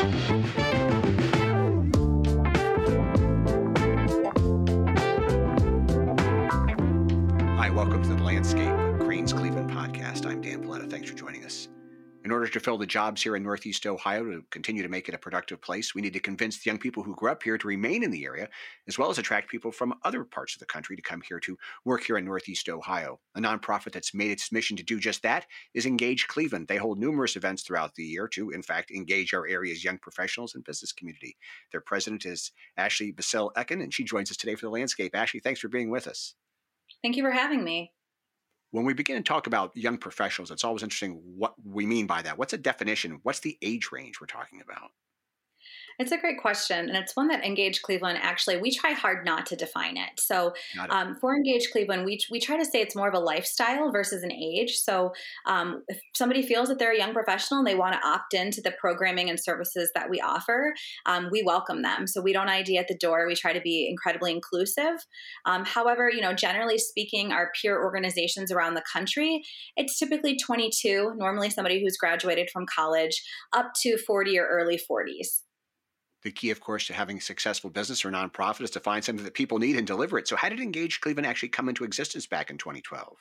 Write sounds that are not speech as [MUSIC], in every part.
Hi, welcome to the Landscape Crain's Cleveland podcast. I'm Dan Paletta. Thanks for joining. In order to fill the jobs here in Northeast Ohio to continue to make it a productive place, we need to convince the young people who grew up here to remain in the area, as well as attract people from other parts of the country to come here to work here in Northeast Ohio. A nonprofit that's made its mission to do just that is Engage Cleveland. They hold numerous events throughout the year to, in fact, engage our area's young professionals and business community. Their president is Ashley Basile Oeken, and she joins us today for the landscape. Ashley, thanks for being with us. Thank you for having me when we begin to talk about young professionals, it's always interesting what we mean by that. What's a definition? What's the age range we're talking about? It's a great question, and it's one that Engage Cleveland actually we try hard not to define it. So um, for Engage Cleveland, we we try to say it's more of a lifestyle versus an age. So um, if somebody feels that they're a young professional and they want to opt into the programming and services that we offer, um, we welcome them. So we don't ID at the door. We try to be incredibly inclusive. Um, however, you know, generally speaking, our peer organizations around the country, it's typically 22, normally somebody who's graduated from college, up to 40 or early 40s the key, of course, to having a successful business or nonprofit is to find something that people need and deliver it. So, how did Engage Cleveland actually come into existence back in 2012?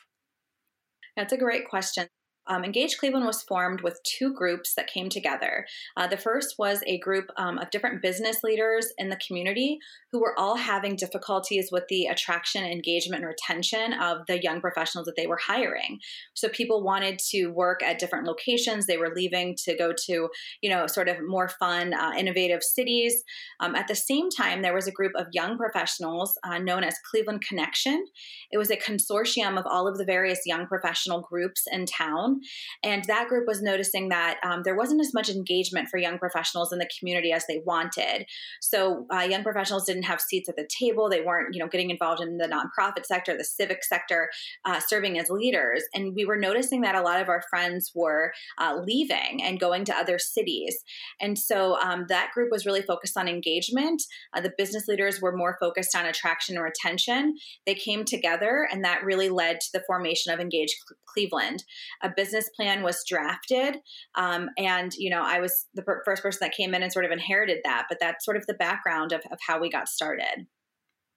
That's a great question. Um, Engage Cleveland was formed with two groups that came together. Uh, the first was a group um, of different business leaders in the community who were all having difficulties with the attraction, engagement, and retention of the young professionals that they were hiring. So people wanted to work at different locations. They were leaving to go to, you know, sort of more fun, uh, innovative cities. Um, at the same time, there was a group of young professionals uh, known as Cleveland Connection. It was a consortium of all of the various young professional groups in town and that group was noticing that um, there wasn't as much engagement for young professionals in the community as they wanted. So uh, young professionals didn't have seats at the table. They weren't, you know, getting involved in the nonprofit sector, the civic sector, uh, serving as leaders. And we were noticing that a lot of our friends were uh, leaving and going to other cities. And so um, that group was really focused on engagement. Uh, the business leaders were more focused on attraction and retention. They came together, and that really led to the formation of Engage Cleveland, a business business plan was drafted. Um, and, you know, I was the per- first person that came in and sort of inherited that. But that's sort of the background of, of how we got started.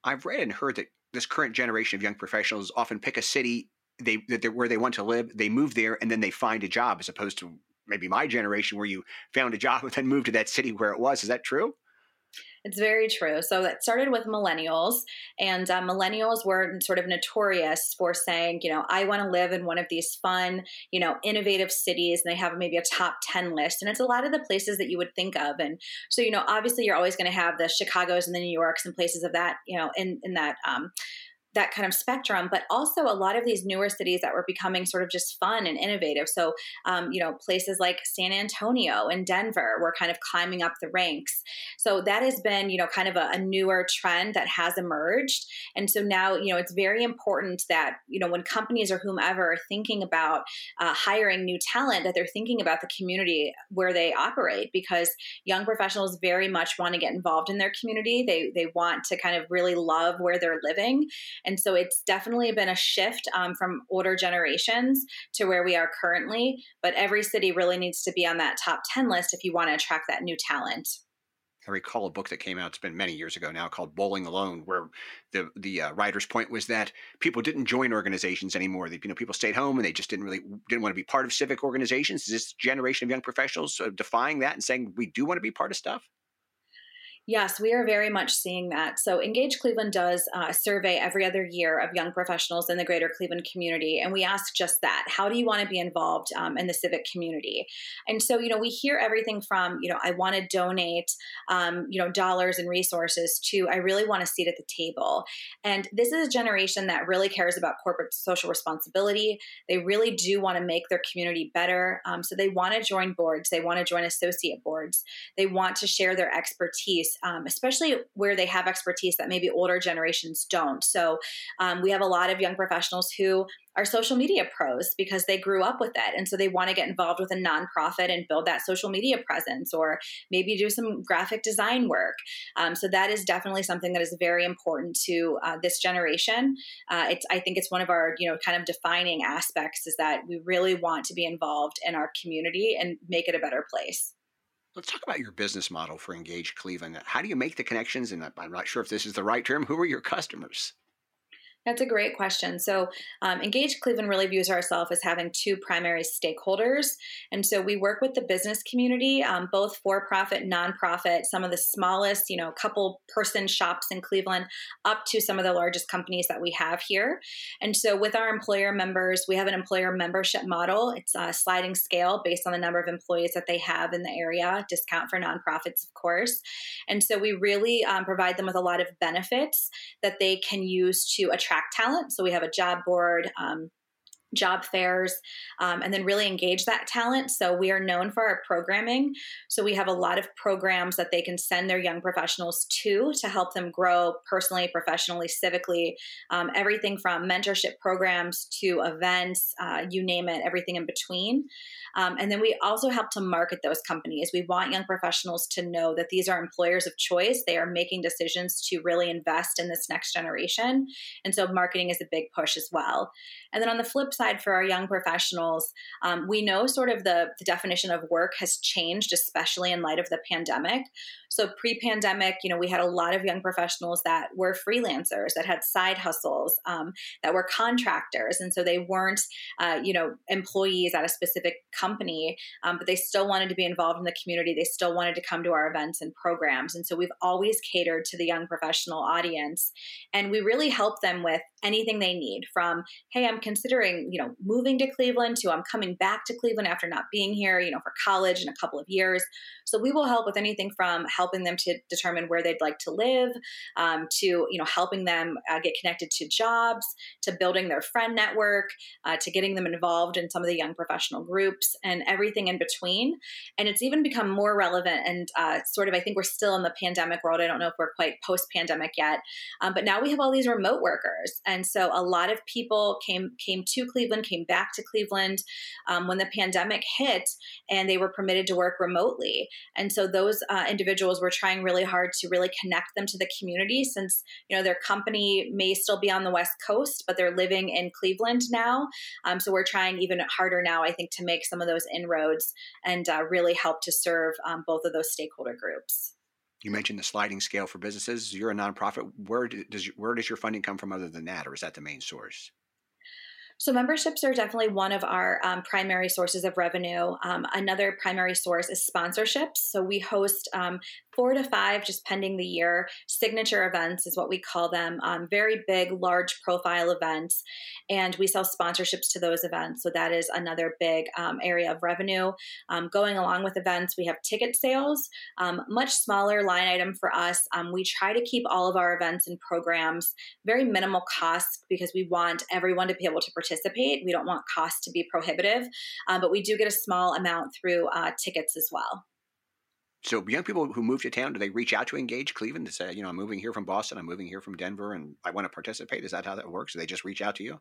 I've read and heard that this current generation of young professionals often pick a city they, where they want to live, they move there, and then they find a job, as opposed to maybe my generation where you found a job [LAUGHS] and then moved to that city where it was. Is that true? It's very true. So that started with millennials, and uh, millennials were sort of notorious for saying, you know, I want to live in one of these fun, you know, innovative cities, and they have maybe a top 10 list. And it's a lot of the places that you would think of. And so, you know, obviously you're always going to have the Chicago's and the New Yorks and places of that, you know, in, in that um, that kind of spectrum, but also a lot of these newer cities that were becoming sort of just fun and innovative. So, um, you know, places like San Antonio and Denver were kind of climbing up the ranks. So that has been, you know, kind of a, a newer trend that has emerged. And so now, you know, it's very important that, you know, when companies or whomever are thinking about uh, hiring new talent, that they're thinking about the community where they operate because young professionals very much want to get involved in their community. They, they want to kind of really love where they're living and so it's definitely been a shift um, from older generations to where we are currently. But every city really needs to be on that top 10 list if you want to attract that new talent. I recall a book that came out. It's been many years ago now, called "Bowling Alone," where the the uh, writer's point was that people didn't join organizations anymore. They, you know, people stayed home and they just didn't really didn't want to be part of civic organizations. Is this generation of young professionals uh, defying that and saying we do want to be part of stuff? Yes, we are very much seeing that. So, Engage Cleveland does uh, a survey every other year of young professionals in the greater Cleveland community. And we ask just that How do you want to be involved um, in the civic community? And so, you know, we hear everything from, you know, I want to donate, um, you know, dollars and resources to I really want a seat at the table. And this is a generation that really cares about corporate social responsibility. They really do want to make their community better. Um, so, they want to join boards, they want to join associate boards, they want to share their expertise um, especially where they have expertise that maybe older generations don't. So um, we have a lot of young professionals who are social media pros because they grew up with it. And so they want to get involved with a nonprofit and build that social media presence or maybe do some graphic design work. Um, so that is definitely something that is very important to uh, this generation. Uh, it's, I think it's one of our, you know, kind of defining aspects is that we really want to be involved in our community and make it a better place. Let's talk about your business model for Engage Cleveland. How do you make the connections? And I'm not sure if this is the right term. Who are your customers? That's a great question. So, um, Engage Cleveland really views ourselves as having two primary stakeholders. And so we work with the business community, um, both for profit, nonprofit, some of the smallest, you know, couple person shops in Cleveland, up to some of the largest companies that we have here. And so with our employer members, we have an employer membership model. It's a sliding scale based on the number of employees that they have in the area, discount for nonprofits, of course. And so we really um, provide them with a lot of benefits that they can use to attract attract talent. So we have a job board. Um, job fairs, um, and then really engage that talent. So we are known for our programming. So we have a lot of programs that they can send their young professionals to to help them grow personally, professionally, civically. Um, everything from mentorship programs to events, uh, you name it, everything in between. Um, and then we also help to market those companies. We want young professionals to know that these are employers of choice. They are making decisions to really invest in this next generation. And so marketing is a big push as well. And then on the flip side, for our young professionals, um, we know sort of the, the definition of work has changed, especially in light of the pandemic. So pre pandemic, you know, we had a lot of young professionals that were freelancers, that had side hustles, um, that were contractors. And so they weren't, uh, you know, employees at a specific company, um, but they still wanted to be involved in the community. They still wanted to come to our events and programs. And so we've always catered to the young professional audience. And we really help them with anything they need from, hey, I'm considering, you know, moving to Cleveland to I'm coming back to Cleveland after not being here, you know, for college in a couple of years. So we will help with anything from helping them to determine where they'd like to live, um, to you know helping them uh, get connected to jobs, to building their friend network, uh, to getting them involved in some of the young professional groups, and everything in between. And it's even become more relevant and uh, sort of I think we're still in the pandemic world. I don't know if we're quite post pandemic yet, um, but now we have all these remote workers, and so a lot of people came came to Cleveland, came back to Cleveland um, when the pandemic hit, and they were permitted to work remotely. And so those uh, individuals were trying really hard to really connect them to the community since, you know, their company may still be on the West Coast, but they're living in Cleveland now. Um, so we're trying even harder now, I think, to make some of those inroads and uh, really help to serve um, both of those stakeholder groups. You mentioned the sliding scale for businesses. You're a nonprofit. Where does where does your funding come from other than that, or is that the main source? So, memberships are definitely one of our um, primary sources of revenue. Um, another primary source is sponsorships. So, we host um, four to five, just pending the year. Signature events is what we call them. Um, very big, large profile events. And we sell sponsorships to those events. So that is another big um, area of revenue. Um, going along with events, we have ticket sales, much smaller line item for us. We try to keep all of our events and programs very minimal cost because we want everyone to be able to participate. We don't want costs to be prohibitive, um, but we do get a small amount through uh, tickets as well. So young people who move to town, do they reach out to Engage Cleveland to say, you know, I'm moving here from Boston, I'm moving here from Denver, and I want to participate? Is that how that works? Do they just reach out to you?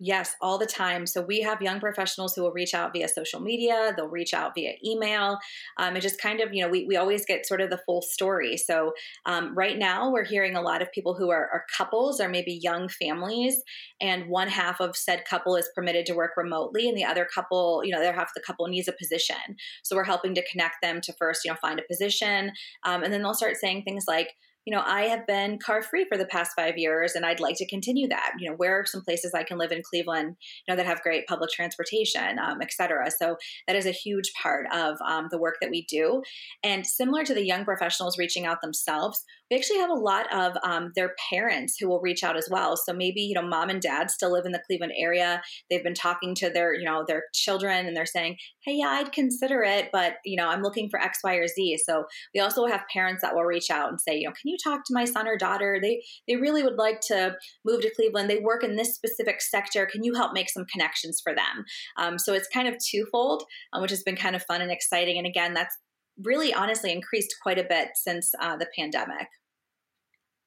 Yes, all the time. So we have young professionals who will reach out via social media, they'll reach out via email. Um, it just kind of, you know, we, we always get sort of the full story. So um, right now we're hearing a lot of people who are, are, couples or maybe young families, and one half of said couple is permitted to work remotely, and the other couple, you know, the other half of the couple needs a position. So we're helping to connect them to first, you know, find a position. Um, and then they'll start saying things like, you know, I have been car free for the past five years and I'd like to continue that. You know, where are some places I can live in Cleveland, you know, that have great public transportation, um, et cetera. So that is a huge part of um, the work that we do. And similar to the young professionals reaching out themselves, we actually have a lot of um, their parents who will reach out as well. So maybe, you know, mom and dad still live in the Cleveland area. They've been talking to their, you know, their children and they're saying, hey, yeah, I'd consider it, but, you know, I'm looking for X, Y, or Z. So we also have parents that will reach out and say, you know, can you talk to my son or daughter? They they really would like to move to Cleveland. They work in this specific sector. Can you help make some connections for them? Um, so it's kind of twofold, um, which has been kind of fun and exciting. And again, that's really honestly increased quite a bit since uh, the pandemic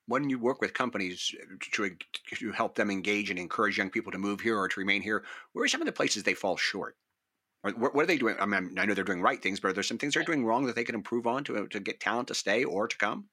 when you work with companies to, to help them engage and encourage young people to move here or to remain here, where are some of the places they fall short? Or what, what are they doing? I mean, I know they're doing right things, but are there some things they're doing wrong that they can improve on to, to get talent to stay or to come?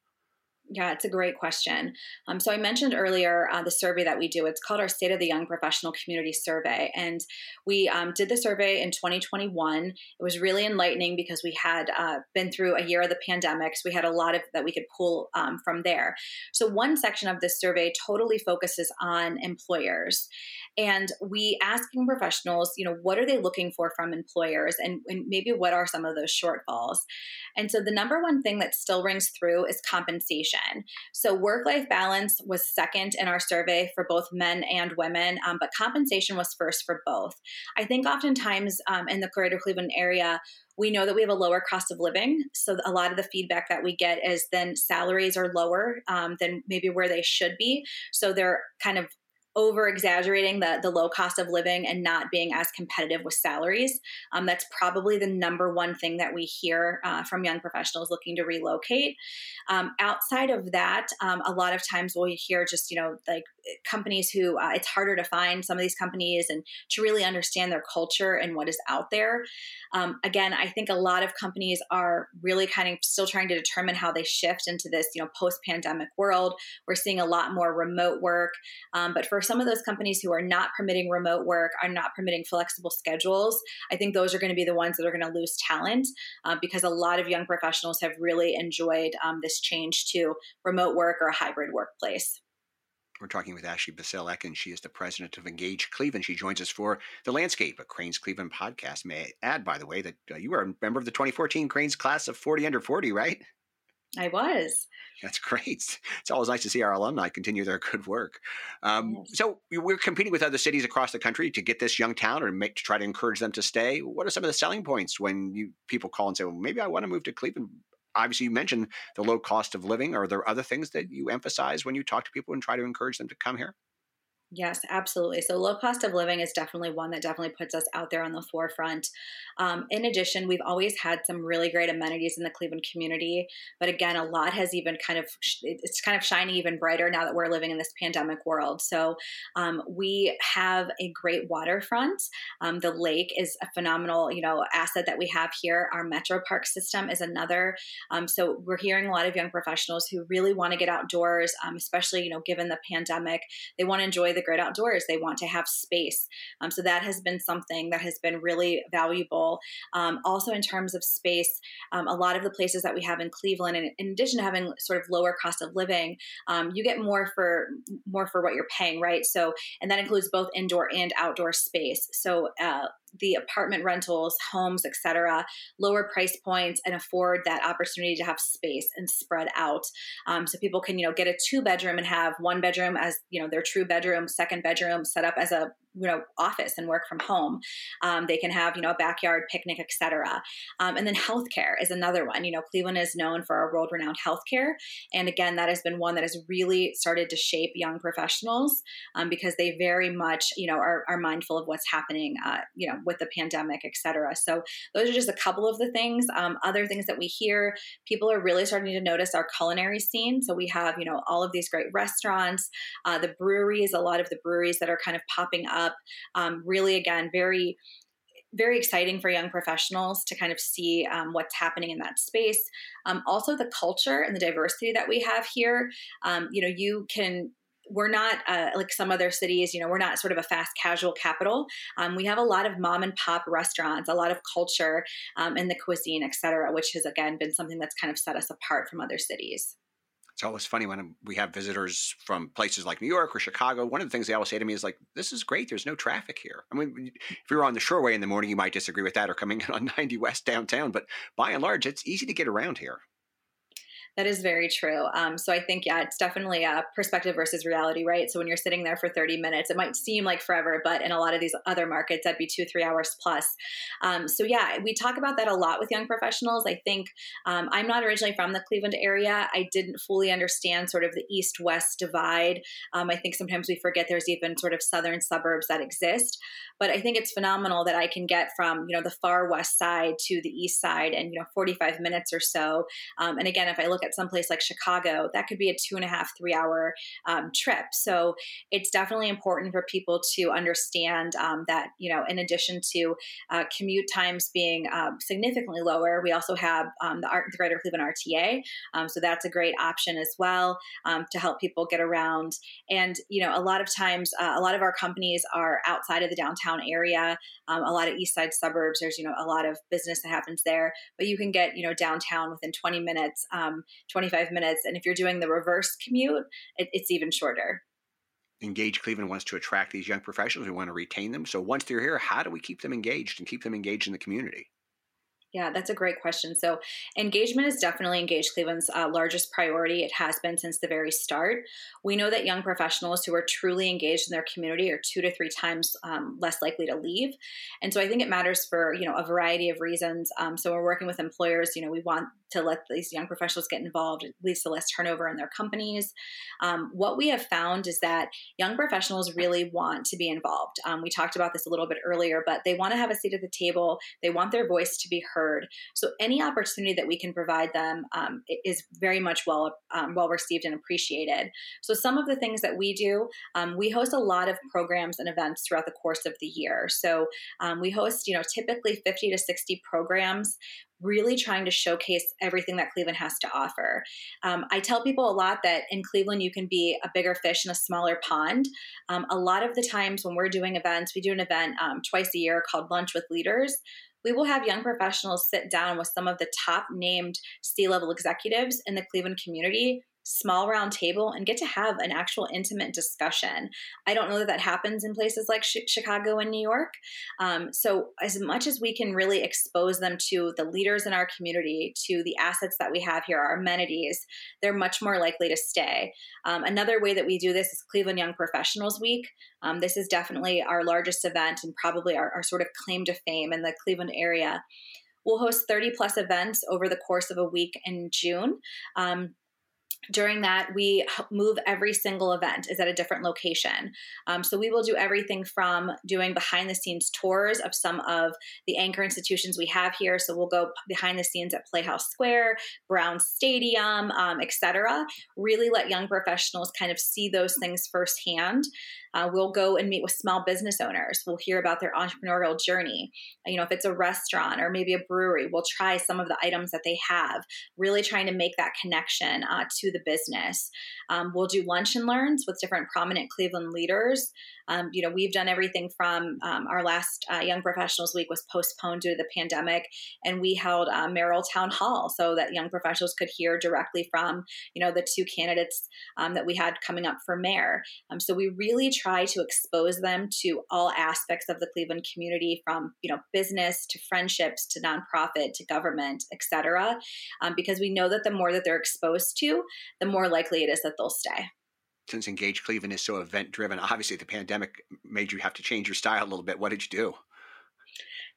Yeah, it's a great question. Um, so I mentioned earlier uh, the survey that we do. It's called our State of the Young Professional Community Survey, and we um, did the survey in 2021. It was really enlightening because we had uh, been through a year of the pandemic, so we had a lot of that we could pull um, from there. So one section of this survey totally focuses on employers, and we asking professionals, you know, what are they looking for from employers, and, and maybe what are some of those shortfalls. And so the number one thing that still rings through is compensation. So work life balance was second in our survey for both men and women, um, but compensation was first for both. I think oftentimes um, in the greater Cleveland area, we know that we have a lower cost of living. So a lot of the feedback that we get is then salaries are lower um, than maybe where they should be. So they're kind of over exaggerating the, the low cost of living and not being as competitive with salaries. Um, that's probably the number one thing that we hear uh, from young professionals looking to relocate. Um, outside of that, um, a lot of times we'll hear just, you know, like companies who uh, it's harder to find some of these companies and to really understand their culture and what is out there. Um, again, I think a lot of companies are really kind of still trying to determine how they shift into this, you know, post-pandemic world. We're seeing a lot more remote work, um, but for some of those companies who are not permitting remote work, are not permitting flexible schedules, I think those are going to be the ones that are going to lose talent uh, because a lot of young professionals have really enjoyed um, this change to remote work or a hybrid workplace. We're talking with Ashley Basile Oeken, and she is the president of Engage Cleveland. She joins us for The Landscape, a Crain's Cleveland podcast. May I add, by the way, that uh, you are a member of the 2014 Crain's class of 40 under 40, right? I was. That's great. It's always nice to see our alumni continue their good work. Um, yes. So we're competing with other cities across the country to get this young town or make to try to encourage them to stay. What are some of the selling points when you people call and say, "Well, maybe I want to move to Cleveland"? obviously you mentioned the low cost of living. Are there other things that you emphasize when you talk to people and try to encourage them to come here? Yes, absolutely. So, low cost of living is definitely one that definitely puts us out there on the forefront. Um, in addition, we've always had some really great amenities in the Cleveland community, but again, a lot has even kind of it's kind of shining even brighter now that we're living in this pandemic world. So, um, we have a great waterfront. Um, the lake is a phenomenal, you know, asset that we have here. Our Metro Park system is another. Um, so, we're hearing a lot of young professionals who really want to get outdoors, um, especially you know, given the pandemic. They want to enjoy the great outdoors. They want to have space. Um, so that has been something that has been really valuable. Um, also, in terms of space, um, a lot of the places that we have in Cleveland, and in addition to having sort of lower cost of living, um, you get more for more for what you're paying, right? So, and that includes both indoor and outdoor space. So, uh, the apartment rentals, homes, etc., lower price points and afford that opportunity to have space and spread out. Um, so people can, you know, get a two bedroom and have one bedroom as, you know, their true bedroom, second bedroom set up as a you know office and work from home um, they can have you know a backyard picnic etc um, and then healthcare is another one. You know cleveland is known for our world renowned healthcare and again that has been one that has really started to shape young professionals um, because they very much you know are, are mindful of what's happening uh, you know with the pandemic etc so those are just a couple of the things. Um, other things that we hear people are really starting to notice our culinary scene. So we have you know all of these great restaurants uh, the breweries a lot of the breweries that are kind of popping up up. Um, really, again, very very exciting for young professionals to kind of see um, what's happening in that space. Um, also, the culture and the diversity that we have here. Um, you know, you can. We're not uh, like some other cities, you know, we're not sort of a fast casual capital. Um, we have a lot of mom and pop restaurants, a lot of culture um, in the cuisine, et cetera, which has again been something that's kind of set us apart from other cities always funny when we have visitors from places like New York or Chicago. One of the things they always say to me is like, "This is great. There's no traffic here." I mean, mm. if you're on the Shoreway in the morning, you might disagree with that, or coming in on [LAUGHS] 90 West downtown. But by and large, it's easy to get around here. That is very true. Um, so I think, yeah, it's definitely a perspective versus reality, right? So when you're sitting there for 30 minutes, it might seem like forever, but in a lot of these other markets, that'd be two, three hours plus. Um, so yeah, we talk about that a lot with young professionals. I think um, I'm not originally from the Cleveland area. I didn't fully understand sort of the east west divide. Um, I think sometimes we forget there's even sort of southern suburbs that exist. But I think it's phenomenal that I can get from, you know, the far west side to the east side and, you know, 45 minutes or so. Um, and again, if I look at someplace like Chicago, that could be a two and a half, three hour um, trip. So it's definitely important for people to understand um, that, you know, in addition to uh, commute times being um, significantly lower, we also have um, the, the, Greater Cleveland RTA. Um, so that's a great option as well um, to help people get around. And, you know, a lot of times, uh, a lot of our companies are outside of the downtown area, a lot of east side suburbs. There's, you know, a lot of business that happens there, but you can get, you know, downtown within 20 minutes, 25 minutes. And if you're doing the reverse commute, it, it's even shorter. Engage Cleveland wants to attract these young professionals. We want to retain them. So once they're here, how do we keep them engaged and keep them engaged in the community? Yeah, that's a great question. So, engagement is definitely Engage Cleveland's uh, largest priority. It has been since the very start. We know that young professionals who are truly engaged in their community are two to three times um, less likely to leave. And so, I think it matters for you know a variety of reasons. Um, so, we're working with employers. You know, we want to let these young professionals get involved. It leads to less turnover in their companies. Um, what we have found is that young professionals really want to be involved. Um, we talked about this a little bit earlier, but they want to have a seat at the table. They want their voice to be heard. So any opportunity that we can provide them um, is very much well um, well received and appreciated. So some of the things that we do, um, we host a lot of programs and events throughout the course of the year. So um, we host, you know, typically 50 to 60 programs really trying to showcase everything that Cleveland has to offer. Um, I tell people a lot that in Cleveland, you can be a bigger fish in a smaller pond. Um, a lot of the times when we're doing events, we do an event um, twice a year called Lunch with Leaders we will have young professionals sit down with some of the top named C level executives in the Cleveland community small round table and get to have an actual intimate discussion. I don't know that that happens in places like sh- Chicago and New York. Um, so, as much as we can really expose them to the leaders in our community, to the assets that we have here, our amenities, they're much more likely to stay. Um, another way that we do this is Cleveland Young Professionals Week. Um, this is definitely our largest event and probably our, our sort of claim to fame in the Cleveland area. We'll host 30 plus events over the course of a week in June. Um, during that we move every single event is at a different location. Um, so we will do everything from doing behind the scenes tours of some of the anchor institutions we have here. So we'll go behind the scenes at playhouse square brown stadium um, etc really let young professionals kind of see those things firsthand. Uh, we'll go and meet with small business owners. We'll hear about their entrepreneurial journey. You know, if it's a restaurant or maybe a brewery, we'll try some of the items that they have, really trying to make that connection uh, to the business. Um, we'll do lunch and learns with different prominent Cleveland leaders. Um, you know, we've done everything from um, our last uh, Young Professionals Week was postponed due to the pandemic, and we held uh, mayoral Town Hall so that young professionals could hear directly from, you know, the two candidates um, that we had coming up for mayor. Um, so we really try to expose them to all aspects of the Cleveland community, from you know business to friendships to nonprofit to government, etc. Um, because we know that the more that they're exposed to, the more likely it is that they'll stay since Engage Cleveland is so event driven, obviously the pandemic made you have to change your style a little bit. What did you do?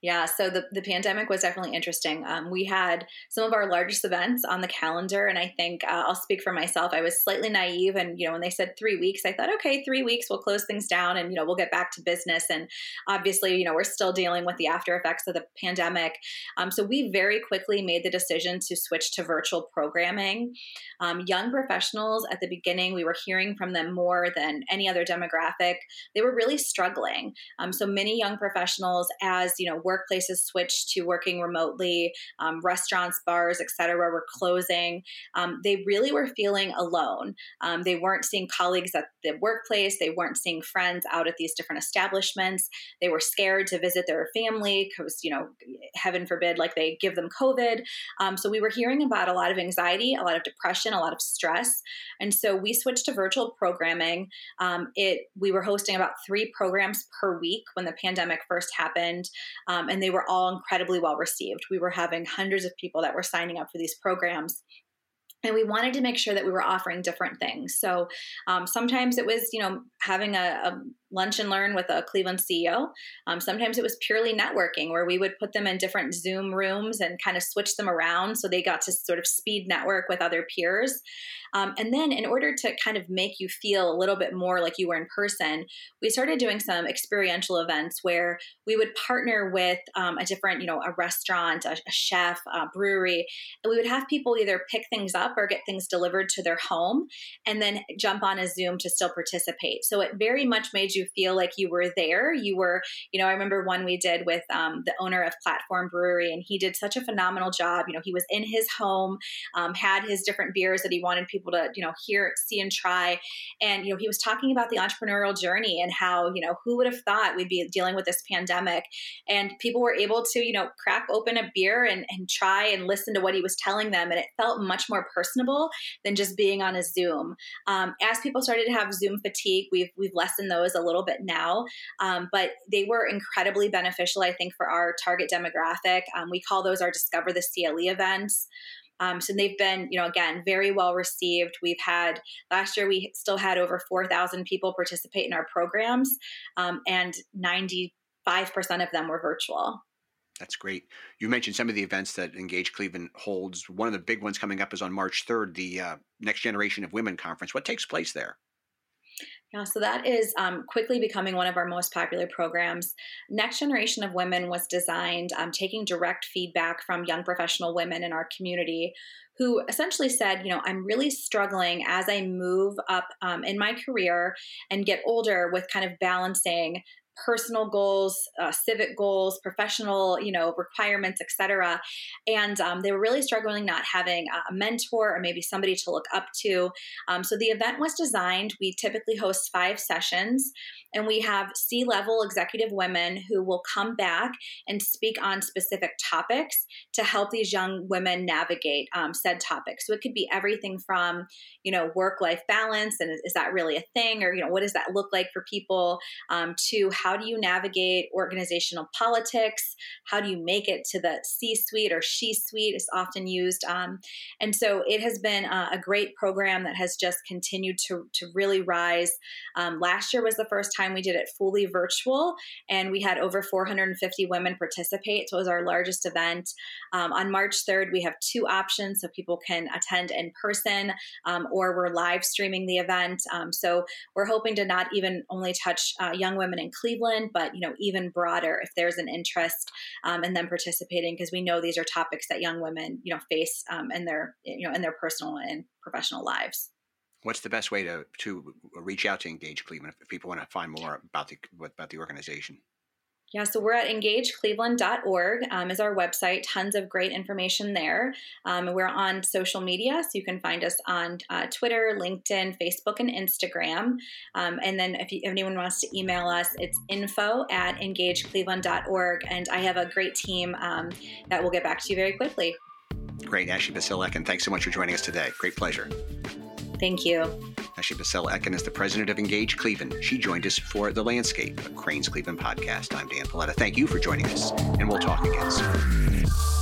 Yeah, so the, the pandemic was definitely interesting. Um, we had some of our largest events on the calendar, and I think uh, I'll speak for myself. I was slightly naive, and you know, when they said three weeks, I thought, okay, three weeks, we'll close things down, and you know, we'll get back to business. And obviously, you know, we're still dealing with the after effects of the pandemic. Um, so we very quickly made the decision to switch to virtual programming. Um, young professionals at the beginning, we were hearing from them more than any other demographic. They were really struggling. Um, so many young professionals, as you know workplaces switched to working remotely, um, restaurants, bars, etc., were closing. Um, they really were feeling alone. Um, they weren't seeing colleagues at the workplace. They weren't seeing friends out at these different establishments. They were scared to visit their family because, you know, heaven forbid, like they give them COVID. Um, so we were hearing about a lot of anxiety, a lot of depression, a lot of stress, and so we switched to virtual programming. Um, it we were hosting about three programs per week when the pandemic first happened um, and they were all incredibly well received. We were having hundreds of people that were signing up for these programs and we wanted to make sure that we were offering different things so um, sometimes it was you know having a, a, lunch and learn with a Cleveland CEO. Um, sometimes it was purely networking, where we would put them in different Zoom rooms and kind of switch them around so they got to sort of speed network with other peers. Um, and then, in order to kind of make you feel a little bit more like you were in person, we started doing some experiential events where we would partner with um, a different, you know, a restaurant, a, a chef, a brewery, and we would have people either pick things up or get things delivered to their home and then jump on a Zoom to still participate. So it very much made you feel like you were there. You were, you know, I remember one we did with um, the owner of Platform Brewery, and he did such a phenomenal job. You know, he was in his home, um, had his different beers that he wanted people to, you know, hear, see, and try. And, you know, he was talking about the entrepreneurial journey and how, you know, who would have thought we'd be dealing with this pandemic? And people were able to, you know, crack open a beer and, and try and listen to what he was telling them. And it felt much more personable than just being on a Zoom. Um, as people started to have Zoom fatigue, we've, we've lessened those a little bit now. Um, but they were incredibly beneficial, I think, for our target demographic. Um, we call those our Discover the CLE events. Um, so they've been, you know, again, very well received. We've had last year we still had over four thousand people participate in our programs, um, and ninety five percent of them were virtual. That's great. You mentioned some of the events that Engage Cleveland holds. One of the big ones coming up is on March 3rd, the uh, Next Generation of Women Conference. What takes place there? Yeah, so that is um, quickly becoming one of our most popular programs. Next Generation of Women was designed um, taking direct feedback from young professional women in our community who essentially said, you know, I'm really struggling as I move up um, in my career and get older with kind of balancing personal goals, uh, civic goals, professional, you know, requirements, etc. And um, they were really struggling not having a mentor or maybe somebody to look up to. Um, so the event was designed. We typically host five sessions, and we have C level executive women who will come back and speak on specific topics to help these young women navigate um, said topics. So it could be everything from, you know, work life balance and is that really a thing? Or, you know, what does that look like for people? Um, to how do you navigate organizational politics? How do you make it to the C suite or she suite is often used. Um, and so it has been a, a, great program that has just continued to, to really rise. Um, last year was the first time we did it fully virtual, and we had over 450 women participate. So it was our largest event. Um, on March 3rd, we have two options so people can attend in person um, or we're live streaming the event. Um, so we're hoping to not even only touch uh, young women in Cleveland, but you know even broader if there's an interest um, in them participating because we know these are topics that young women you know face um, in their you know in their personal and professional lives. What's the best way to to reach out to engage cleveland if people want to find more about the about the organization yeah, so we're at engagecleveland.org um, is our website. Tons of great information there. Um, we're on social media, so you can find us on uh, Twitter, LinkedIn, Facebook, and Instagram. Um, and then if, you, if, anyone wants to email us, it's info at engagecleveland.org. And I have a great team um, that will get back to you very quickly. Great, Ashley Basile Oeken, and thanks so much for joining us today. Great pleasure. Thank you. Ashley Basile Oeken is the president of Engage Cleveland. She joined us for The Landscape, a Crain's Cleveland podcast. I'm Dan Paletta. Thank you for joining us, and we'll talk again soon.